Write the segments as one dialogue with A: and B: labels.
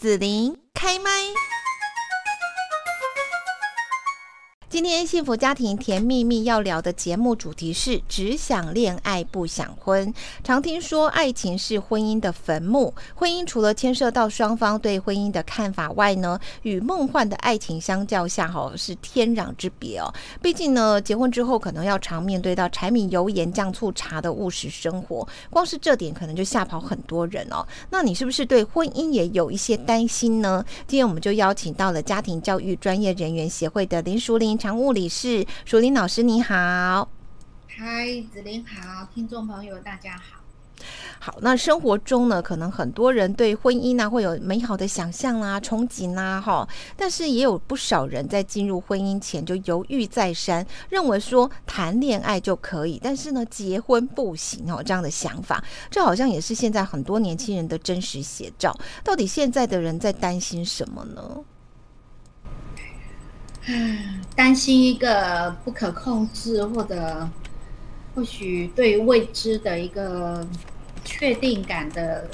A: 子琳开麦。今天幸福家庭甜蜜蜜要聊的节目主题是只想恋爱不想婚。常听说爱情是婚姻的坟墓，婚姻除了牵涉到双方对婚姻的看法外呢，与梦幻的爱情相较下，哈是天壤之别哦。毕竟呢，结婚之后可能要常面对到柴米油盐酱醋茶的务实生活，光是这点可能就吓跑很多人哦。那你是不是对婚姻也有一些担心呢？今天我们就邀请到了家庭教育专业人员协会的林淑玲。常务理事淑玲老师，你好。
B: 嗨，子琳好，听众朋友大家好。
A: 好，那生活中呢，可能很多人对婚姻呢、啊、会有美好的想象啦、憧憬啦，哈。但是也有不少人在进入婚姻前就犹豫再三，认为说谈恋爱就可以，但是呢结婚不行哦，这样的想法，这好像也是现在很多年轻人的真实写照。到底现在的人在担心什么呢？
B: 嗯，担心一个不可控制，或者或许对未知的一个确定感的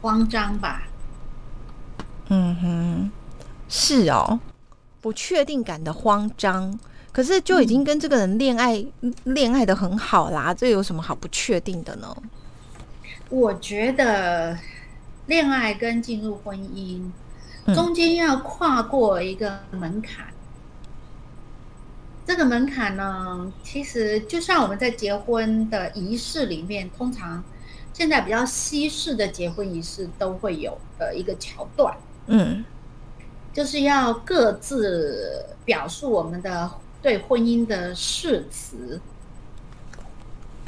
B: 慌张吧。
A: 嗯哼，是哦，不确定感的慌张。可是就已经跟这个人恋爱，嗯、恋爱的很好啦，这有什么好不确定的呢？
B: 我觉得恋爱跟进入婚姻中间要跨过一个门槛。这个门槛呢，其实就像我们在结婚的仪式里面，通常现在比较西式的结婚仪式都会有的一个桥段，嗯，就是要各自表述我们的对婚姻的誓词，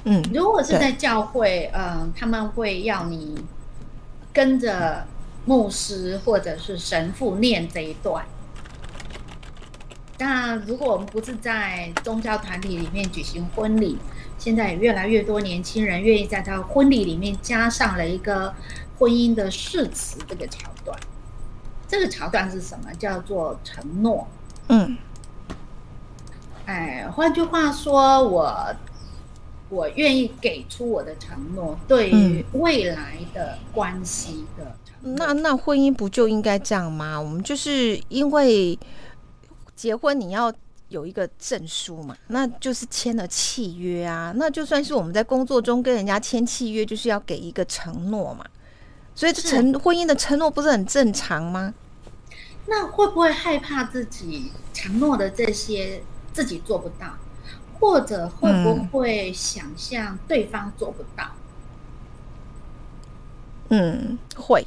B: 嗯，如果是在教会，嗯，他们会要你跟着牧师或者是神父念这一段。那如果我们不是在宗教团体里面举行婚礼，现在也越来越多年轻人愿意在他婚礼里面加上了一个婚姻的誓词这个桥段。这个桥段是什么？叫做承诺。嗯。哎，换句话说，我我愿意给出我的承诺，对于未来的关系的承诺。
A: 那那婚姻不就应该这样吗？我们就是因为。结婚你要有一个证书嘛，那就是签了契约啊。那就算是我们在工作中跟人家签契约，就是要给一个承诺嘛。所以这承婚姻的承诺不是很正常吗？
B: 那会不会害怕自己承诺的这些自己做不到，或者会不会想象对方做不到？
A: 嗯，会。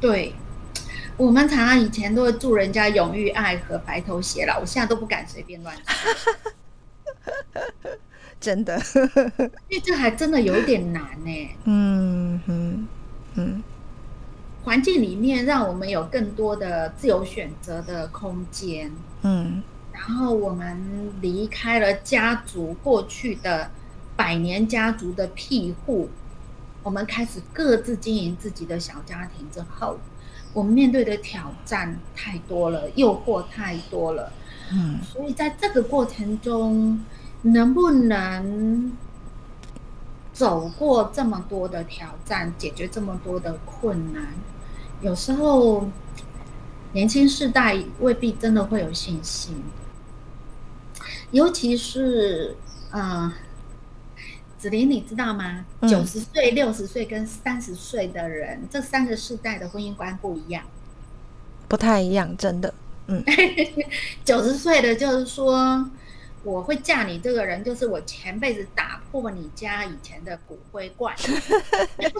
B: 对。我们常常以前都会祝人家永浴爱河、白头偕老，我现在都不敢随便乱说。
A: 真的，
B: 因为这还真的有点难呢。嗯嗯嗯，环境里面让我们有更多的自由选择的空间。嗯，然后我们离开了家族过去的百年家族的庇护，我们开始各自经营自己的小家庭之后。我们面对的挑战太多了，诱惑太多了，嗯，所以在这个过程中，能不能走过这么多的挑战，解决这么多的困难，有时候年轻世代未必真的会有信心，尤其是啊。呃子琳，你知道吗？九十岁、六十岁跟三十岁的人，嗯、这三个世代的婚姻观不一样，
A: 不太一样，真的。嗯，
B: 九十岁的就是说，我会嫁你这个人，就是我前辈子打破你家以前的骨灰罐。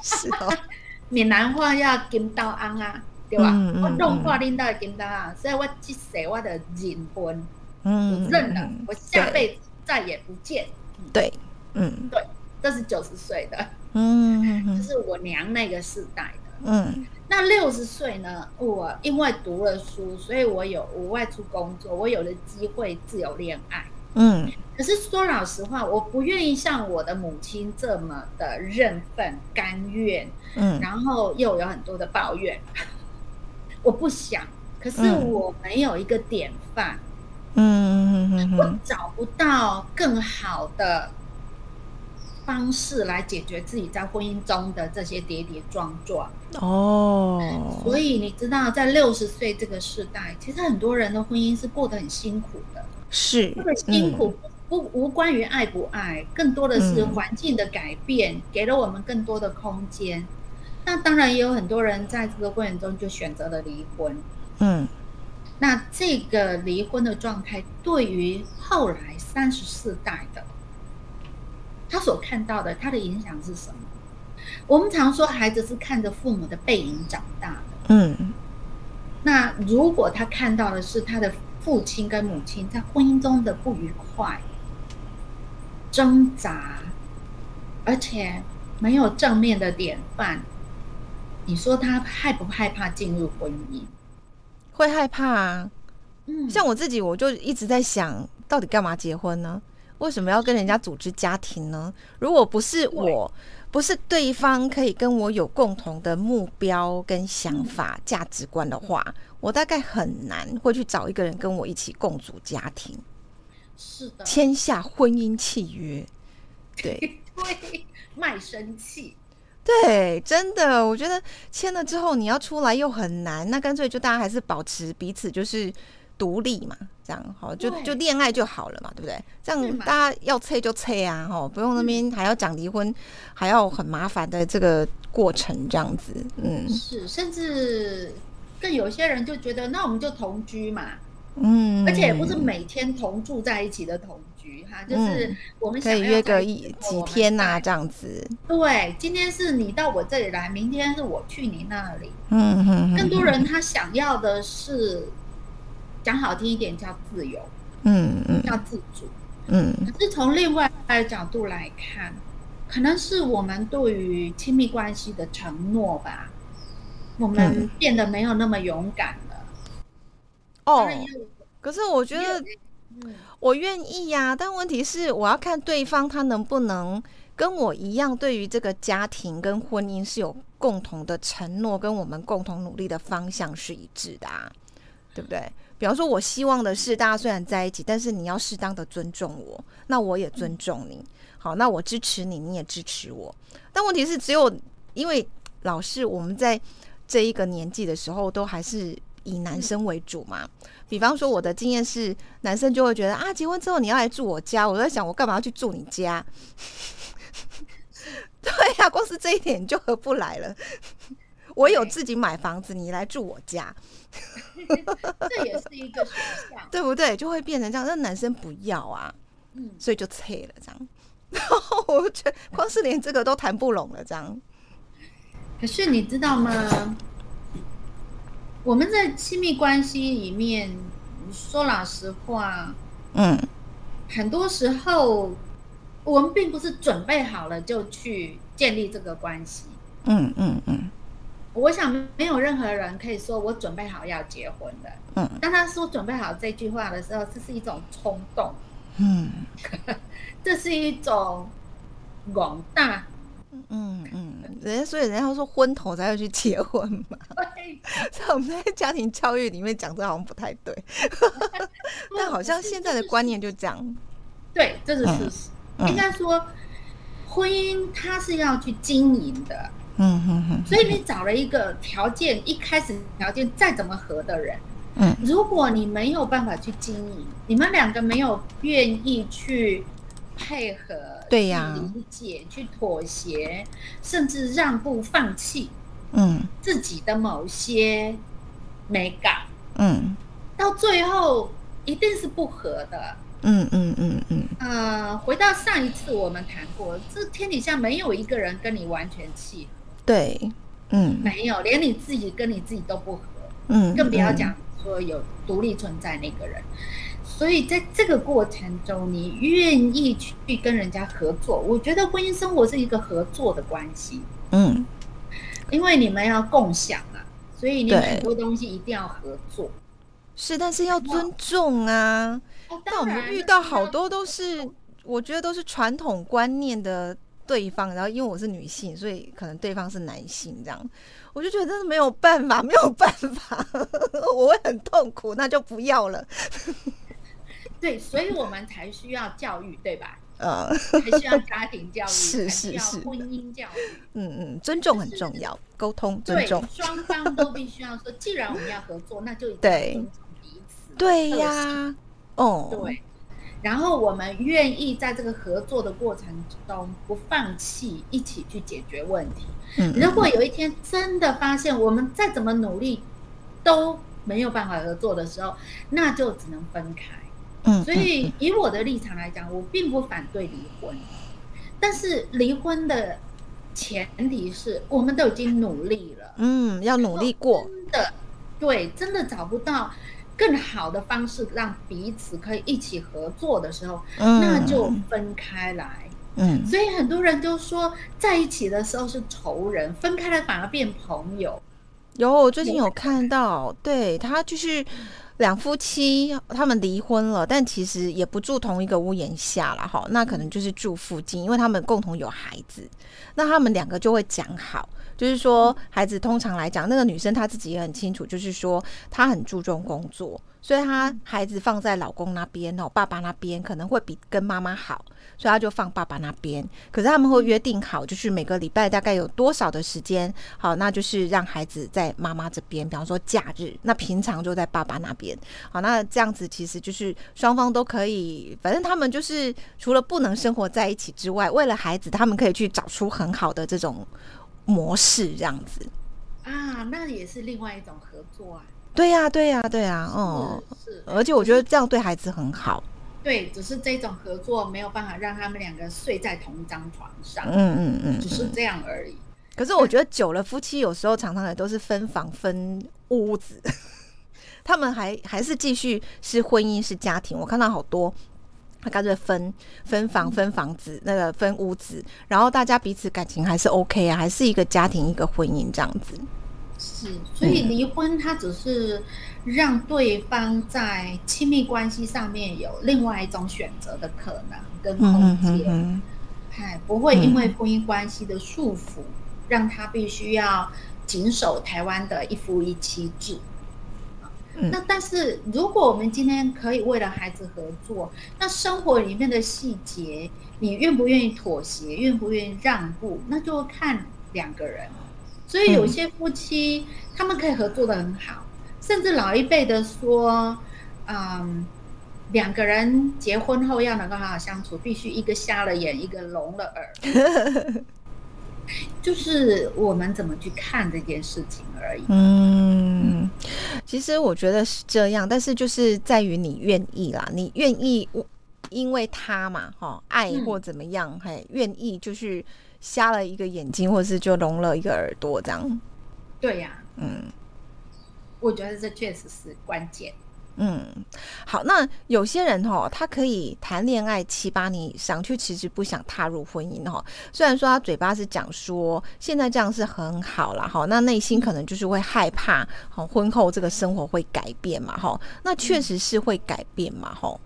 B: 是哦，闽南话要金刀安啊，对吧？嗯嗯、我弄破领导金刀啊，所以我这世我的认婚，嗯，我认了，嗯、我下辈子再也不见。
A: 对。嗯，
B: 对，这是九十岁的，嗯，这是我娘那个世代的，嗯，那六十岁呢？我因为读了书，所以我有我外出工作，我有了机会自由恋爱，嗯，可是说老实话，我不愿意像我的母亲这么的认份、甘愿，嗯，然后又有很多的抱怨，我不想，可是我没有一个典范，嗯，我找不到更好的。方式来解决自己在婚姻中的这些跌跌撞撞。
A: 哦，
B: 所以你知道，在六十岁这个时代，其实很多人的婚姻是过得很辛苦的。
A: 是，
B: 这个辛苦不、嗯、无关于爱不爱，更多的是环境的改变，嗯、给了我们更多的空间。那当然也有很多人在这个过程中就选择了离婚。
A: 嗯，
B: 那这个离婚的状态，对于后来三十四代的他所看到的，他的影响是什么？我们常说，孩子是看着父母的背影长大的。
A: 嗯，
B: 那如果他看到的是他的父亲跟母亲在婚姻中的不愉快、挣扎，而且没有正面的典范，你说他害不害怕进入婚姻？
A: 会害怕啊。嗯，像我自己，我就一直在想，到底干嘛结婚呢？为什么要跟人家组织家庭呢？如果不是我，不是对方可以跟我有共同的目标跟想法、价值观的话，我大概很难会去找一个人跟我一起共组家庭。
B: 是的，
A: 签下婚姻契约，对，
B: 对，卖身契，
A: 对，真的，我觉得签了之后你要出来又很难，那干脆就大家还是保持彼此就是。独立嘛，这样好，就就恋爱就好了嘛，对不对？这样大家要催就催啊，哈，不用那边还要讲离婚，还要很麻烦的这个过程，这样子，嗯，
B: 是，甚至更有些人就觉得，那我们就同居嘛，
A: 嗯，
B: 而且也不是每天同住在一起的同居，哈，就是我们
A: 可以约个一几天呐，这样子。
B: 对，今天是你到我这里来，明天是我去你那里，
A: 嗯嗯，
B: 更多人他想要的是。讲好听一点叫自由，
A: 嗯嗯，
B: 叫自主，
A: 嗯。
B: 可是从另外的角度来看，可能是我们对于亲密关系的承诺吧，我们变得没有那么勇敢了。
A: 哦，可是我觉得我愿意呀，但问题是我要看对方他能不能跟我一样，对于这个家庭跟婚姻是有共同的承诺，跟我们共同努力的方向是一致的啊，对不对？比方说，我希望的是，大家虽然在一起，但是你要适当的尊重我，那我也尊重你。好，那我支持你，你也支持我。但问题是，只有因为老是我们在这一个年纪的时候，都还是以男生为主嘛。比方说，我的经验是，男生就会觉得啊，结婚之后你要来住我家，我在想，我干嘛要去住你家？对呀、啊，光是这一点你就合不来了。我有自己买房子，你来住我家。
B: 这也是一个选项，
A: 对不对？就会变成这样，那男生不要啊，
B: 嗯，
A: 所以就撤了这样。然后我觉得，光是连这个都谈不拢了，这样。
B: 可是你知道吗？我们在亲密关系里面，说老实话，
A: 嗯，
B: 很多时候我们并不是准备好了就去建立这个关系，
A: 嗯嗯嗯。
B: 我想没有任何人可以说我准备好要结婚的。
A: 嗯，
B: 当他说准备好这句话的时候，这是一种冲动。
A: 嗯，
B: 这是一种广大。
A: 嗯嗯，人家所以人家说昏头才会去结婚嘛。
B: 对，
A: 在我们在家庭教育里面讲，这好像不太对。但好像现在的观念就这样。
B: 对，这是事实。嗯，应该说，婚姻它是要去经营的。
A: 嗯哼哼，
B: 所以你找了一个条件，一开始条件再怎么合的人，
A: 嗯，
B: 如果你没有办法去经营，你们两个没有愿意去配合，
A: 对呀，
B: 去理解，去妥协，甚至让步放弃，
A: 嗯，
B: 自己的某些美感，
A: 嗯，
B: 到最后一定是不合的。
A: 嗯嗯嗯嗯，
B: 呃，回到上一次我们谈过，这天底下没有一个人跟你完全契合。
A: 对，嗯，
B: 没有，连你自己跟你自己都不合，
A: 嗯，
B: 更不要讲说有独立存在那个人。嗯、所以在这个过程中，你愿意去跟人家合作，我觉得婚姻生活是一个合作的关系，
A: 嗯，
B: 因为你们要共享啊，所以你很多东西一定要合作。
A: 是，但是要尊重啊。哦、但我们遇到好多都是，我觉得都是传统观念的。对方，然后因为我是女性，所以可能对方是男性，这样。我就觉得真的没有办法，没有办法，我会很痛苦，那就不要了。
B: 对，所以我们才需要教育，对吧？
A: 嗯，
B: 还需要家庭教育，
A: 是是是，
B: 婚姻教育，
A: 嗯嗯，尊重很重要，沟通尊重，
B: 双方都必须要说，既然我们要合作，那就一定要尊重彼此，
A: 对呀，哦，
B: 对。然后我们愿意在这个合作的过程中不放弃，一起去解决问题。嗯，如果有一天真的发现我们再怎么努力都没有办法合作的时候，那就只能分开。嗯，所以以我的立场来讲，我并不反对离婚，但是离婚的前提是我们都已经努力了。
A: 嗯，要努力过。
B: 真的，对，真的找不到。更好的方式让彼此可以一起合作的时候，嗯、那就分开来。嗯，所以很多人都说，在一起的时候是仇人，分开来反而变朋友。
A: 有，我最近有看到，对，他就是两夫妻，他们离婚了，但其实也不住同一个屋檐下了哈。那可能就是住附近，因为他们共同有孩子，那他们两个就会讲好。就是说，孩子通常来讲，那个女生她自己也很清楚，就是说她很注重工作，所以她孩子放在老公那边哦，爸爸那边可能会比跟妈妈好，所以她就放爸爸那边。可是他们会约定好，就是每个礼拜大概有多少的时间，好，那就是让孩子在妈妈这边，比方说假日，那平常就在爸爸那边。好，那这样子其实就是双方都可以，反正他们就是除了不能生活在一起之外，为了孩子，他们可以去找出很好的这种。模式这样子
B: 啊，那也是另外一种合作啊。
A: 对呀、啊，对呀、啊，对呀、啊，哦，是，而且我觉得这样对孩子很好。
B: 对，只是这种合作没有办法让他们两个睡在同一张床上。嗯
A: 嗯嗯，嗯
B: 只是这样而已。
A: 可是我觉得久了，夫妻有时候常常也都是分房分屋子，他们还还是继续是婚姻是家庭。我看到好多。他干脆分分房分房子，那个分屋子，然后大家彼此感情还是 OK 啊，还是一个家庭一个婚姻这样子。
B: 是，所以离婚它只是让对方在亲密关系上面有另外一种选择的可能跟空间，哎，不会因为婚姻关系的束缚，让他必须要谨守台湾的一夫一妻制。那但是，如果我们今天可以为了孩子合作，那生活里面的细节，你愿不愿意妥协，愿不愿意让步，那就看两个人。所以有些夫妻他们可以合作的很好，甚至老一辈的说，嗯，两个人结婚后要能够好好相处，必须一个瞎了眼，一个聋了耳。就是我们怎么去看这件事情而已。
A: 嗯，其实我觉得是这样，但是就是在于你愿意啦，你愿意因为他嘛，哈，爱或怎么样，嘿，愿意就是瞎了一个眼睛，或者是就聋了一个耳朵这样。
B: 对呀，嗯，我觉得这确实是关键。
A: 嗯，好，那有些人哈，他可以谈恋爱七八年以上，却其实不想踏入婚姻哈。虽然说他嘴巴是讲说现在这样是很好啦，哈，那内心可能就是会害怕，哈，婚后这个生活会改变嘛，哈，那确实是会改变嘛，哈。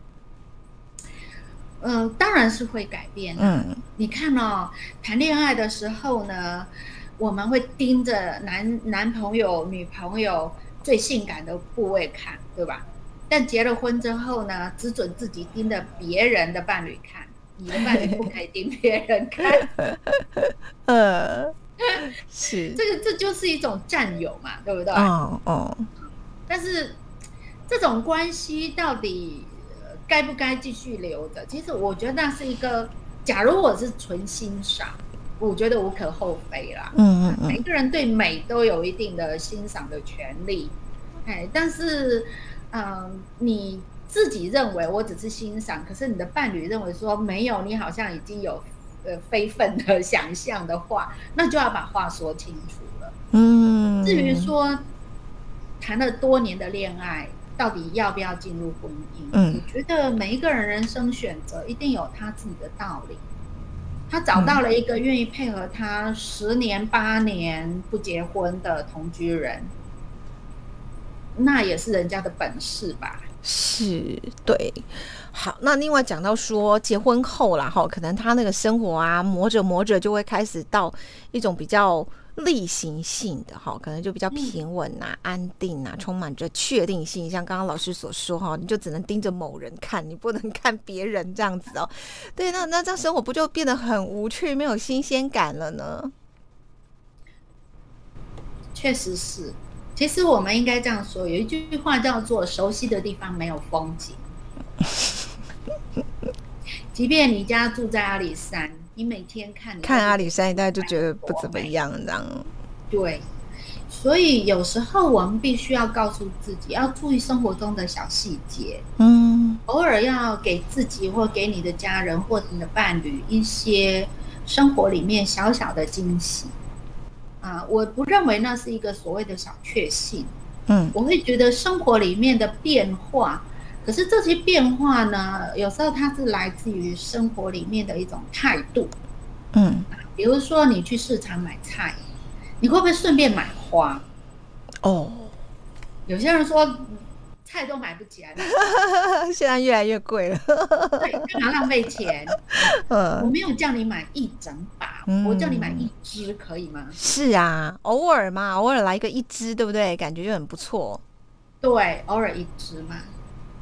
B: 嗯，当然是会改变。嗯，你看哦，谈恋爱的时候呢，我们会盯着男男朋友、女朋友最性感的部位看，对吧？但结了婚之后呢，只准自己盯着别人的伴侣看，你的伴侣不可以盯别人看。呃，是 这个，这就是一种占有嘛，对不对？哦哦。但是这种关系到底该不该继续留着？其实我觉得那是一个，假如我是纯欣赏，我觉得无可厚非啦。嗯嗯嗯。每个人对美都有一定的欣赏的权利，哎，但是。嗯，你自己认为我只是欣赏，可是你的伴侣认为说没有，你好像已经有呃非分的想象的话，那就要把话说清楚了。嗯，至于说谈了多年的恋爱，到底要不要进入婚姻？嗯，我觉得每一个人人生选择一定有他自己的道理。他找到了一个愿意配合他十年八年不结婚的同居人。那也是人家的本事吧？
A: 是，对。好，那另外讲到说结婚后啦，哈，可能他那个生活啊，磨着磨着就会开始到一种比较例行性的哈，可能就比较平稳呐、啊、安定啊，充满着确定性。像刚刚老师所说哈，你就只能盯着某人看，你不能看别人这样子哦。对，那那这样生活不就变得很无趣，没有新鲜感了呢？
B: 确实是。其实我们应该这样说，有一句话叫做“熟悉的地方没有风景”。即便你家住在阿里山，你每天看
A: 看阿里山，大家就觉得不怎么样，这样。
B: 对，所以有时候我们必须要告诉自己，要注意生活中的小细节。嗯，偶尔要给自己或给你的家人或你的伴侣一些生活里面小小的惊喜。啊，我不认为那是一个所谓的小确幸。嗯，我会觉得生活里面的变化。可是这些变化呢，有时候它是来自于生活里面的一种态度，嗯，比如说你去市场买菜，你会不会顺便买花？哦，有些人说菜都买不起来，
A: 现在越来越贵了，
B: 对，干嘛浪费钱？嗯，我没有叫你买一整把，嗯，我叫你买一支，可以吗？
A: 是啊，偶尔嘛，偶尔来一个一支，对不对？感觉就很不错。
B: 对，偶尔一支嘛。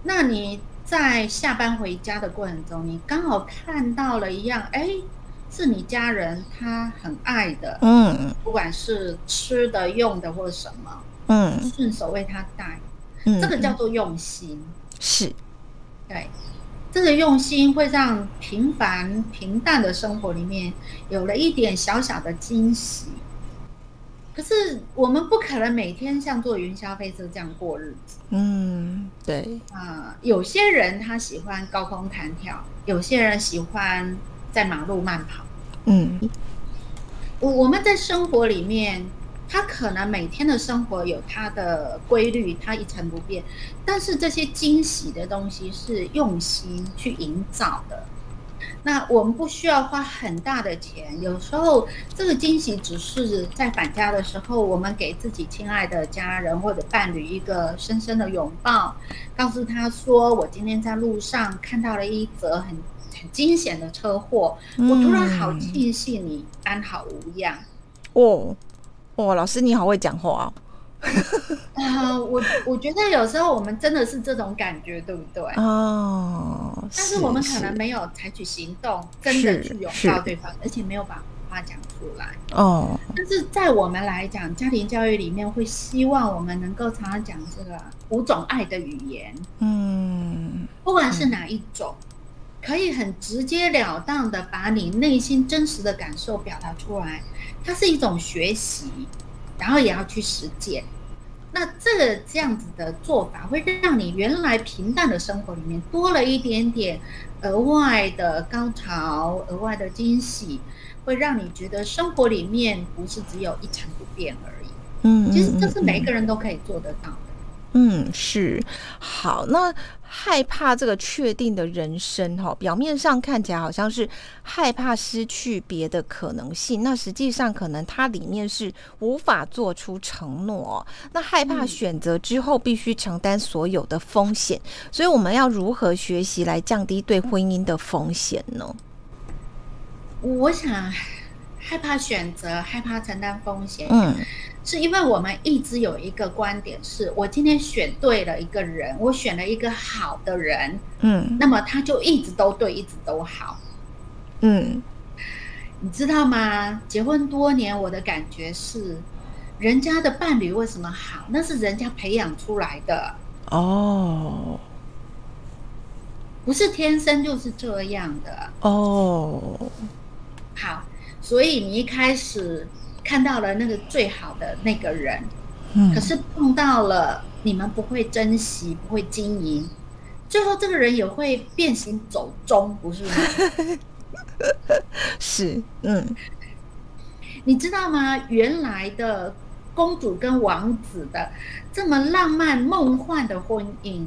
B: 那你在下班回家的过程中，你刚好看到了一样，哎，是你家人他很爱的，嗯，不管是吃的、用的或者什么，嗯，顺手为他带，嗯，这个叫做用心，
A: 是，
B: 对，这个用心会让平凡平淡的生活里面有了一点小小的惊喜。可是我们不可能每天像坐云霄飞车这样过日子。
A: 嗯，对
B: 啊、呃，有些人他喜欢高空弹跳，有些人喜欢在马路慢跑。嗯，我我们在生活里面，他可能每天的生活有他的规律，他一成不变。但是这些惊喜的东西是用心去营造的。那我们不需要花很大的钱，有时候这个惊喜只是在返家的时候，我们给自己亲爱的家人或者伴侣一个深深的拥抱，告诉他说：“我今天在路上看到了一则很很惊险的车祸，我突然好庆幸你安好无恙。”
A: 哦，哦，老师你好会讲话啊。
B: 啊，我我觉得有时候我们真的是这种感觉，对不对？哦，但是我们可能没有采取行动，真的去拥抱对方，而且没有把话讲出来。哦，但是在我们来讲，家庭教育里面会希望我们能够常常讲这个五种爱的语言。嗯，不管是哪一种，可以很直截了当的把你内心真实的感受表达出来，它是一种学习。然后也要去实践，那这个这样子的做法，会让你原来平淡的生活里面多了一点点额外的高潮、额外的惊喜，会让你觉得生活里面不是只有一成不变而已。嗯，其实这是每一个人都可以做得到的。
A: 嗯，是。好，那。害怕这个确定的人生，哈，表面上看起来好像是害怕失去别的可能性，那实际上可能它里面是无法做出承诺。那害怕选择之后必须承担所有的风险，所以我们要如何学习来降低对婚姻的风险呢？
B: 我想害怕选择，害怕承担风险。嗯。是因为我们一直有一个观点，是我今天选对了一个人，我选了一个好的人，嗯，那么他就一直都对，一直都好，嗯，你知道吗？结婚多年，我的感觉是，人家的伴侣为什么好？那是人家培养出来的哦，不是天生就是这样的哦。好，所以你一开始。看到了那个最好的那个人，嗯，可是碰到了你们不会珍惜，不会经营，最后这个人也会变形走中，不是吗？
A: 是，嗯，
B: 你知道吗？原来的公主跟王子的这么浪漫梦幻的婚姻，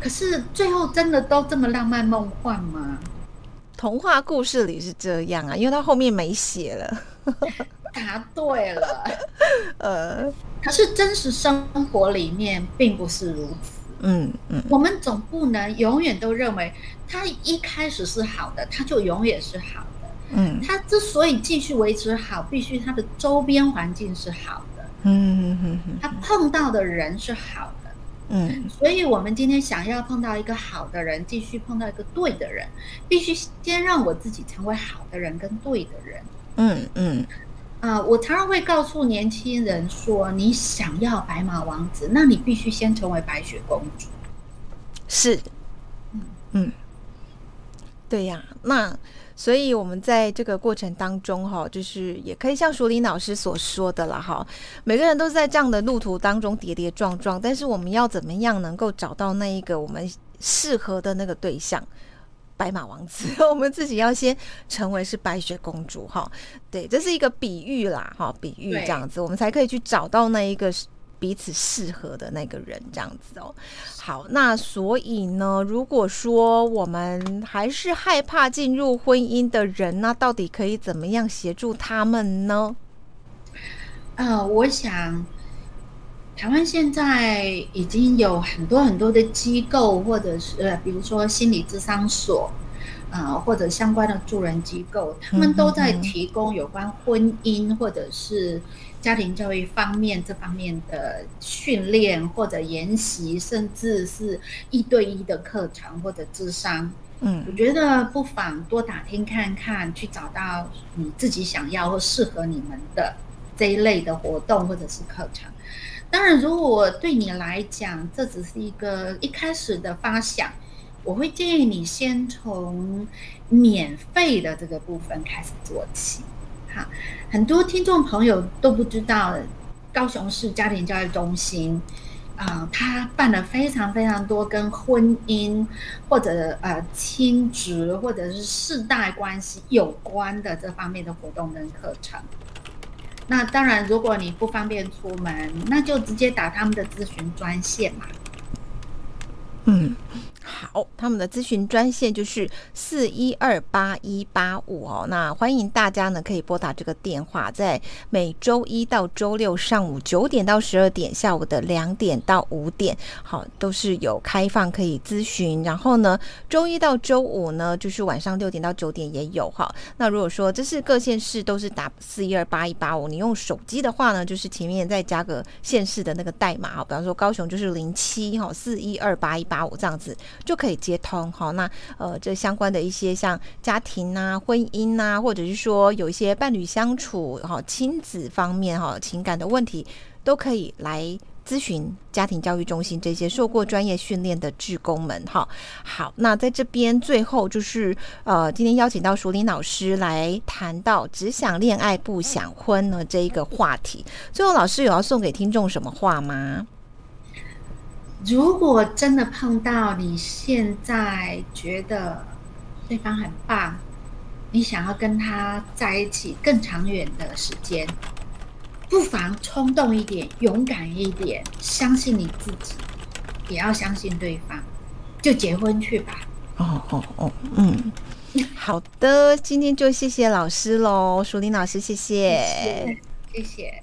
B: 可是最后真的都这么浪漫梦幻吗？
A: 童话故事里是这样啊，因为他后面没写了。
B: 答对了，呃，可是真实生活里面并不是如此。嗯嗯，我们总不能永远都认为他一开始是好的，他就永远是好的。嗯，他之所以继续维持好，必须他的周边环境是好的，嗯嗯嗯嗯，他碰到的人是好的，嗯，所以我们今天想要碰到一个好的人，继续碰到一个对的人，必须先让我自己成为好的人跟对的人，嗯嗯，啊、呃，我常常会告诉年轻人说，你想要白马王子，那你必须先成为白雪公主，
A: 是，嗯。嗯，对呀，那。所以，我们在这个过程当中，哈，就是也可以像淑玲老师所说的了，哈，每个人都在这样的路途当中跌跌撞撞，但是我们要怎么样能够找到那一个我们适合的那个对象，白马王子，我们自己要先成为是白雪公主，哈，对，这是一个比喻啦，哈，比喻这样子，我们才可以去找到那一个。彼此适合的那个人，这样子哦。好，那所以呢，如果说我们还是害怕进入婚姻的人，那到底可以怎么样协助他们呢？
B: 呃，我想，台湾现在已经有很多很多的机构，或者是，比如说心理咨商所，呃，或者相关的助人机构，他们都在提供有关婚姻或者是。家庭教育方面这方面的训练或者研习，甚至是一对一的课程或者智商，嗯，我觉得不妨多打听看看，去找到你自己想要或适合你们的这一类的活动或者是课程。当然，如果对你来讲这只是一个一开始的发想，我会建议你先从免费的这个部分开始做起。哈，很多听众朋友都不知道，高雄市家庭教育中心，啊、他办了非常非常多跟婚姻或者呃亲职或者是世代关系有关的这方面的活动跟课程。那当然，如果你不方便出门，那就直接打他们的咨询专线嘛。
A: 嗯。好，他们的咨询专线就是四一二八一八五哦。那欢迎大家呢可以拨打这个电话，在每周一到周六上午九点到十二点，下午的两点到五点，好，都是有开放可以咨询。然后呢，周一到周五呢，就是晚上六点到九点也有哈。那如果说这是各县市都是打四一二八一八五，你用手机的话呢，就是前面再加个县市的那个代码哈，比方说高雄就是零七哈四一二八一八五这样子。就可以接通好，那呃，这相关的一些像家庭啊、婚姻啊，或者是说有一些伴侣相处哈、亲子方面哈、情感的问题，都可以来咨询家庭教育中心这些受过专业训练的志工们哈。好，那在这边最后就是呃，今天邀请到淑玲老师来谈到只想恋爱不想婚呢这一个话题。最后，老师有要送给听众什么话吗？
B: 如果真的碰到你现在觉得对方很棒，你想要跟他在一起更长远的时间，不妨冲动一点，勇敢一点，相信你自己，也要相信对方，就结婚去吧。
A: 哦哦哦，嗯，好的，今天就谢谢老师喽，淑玲老师，谢谢，
B: 谢谢。谢谢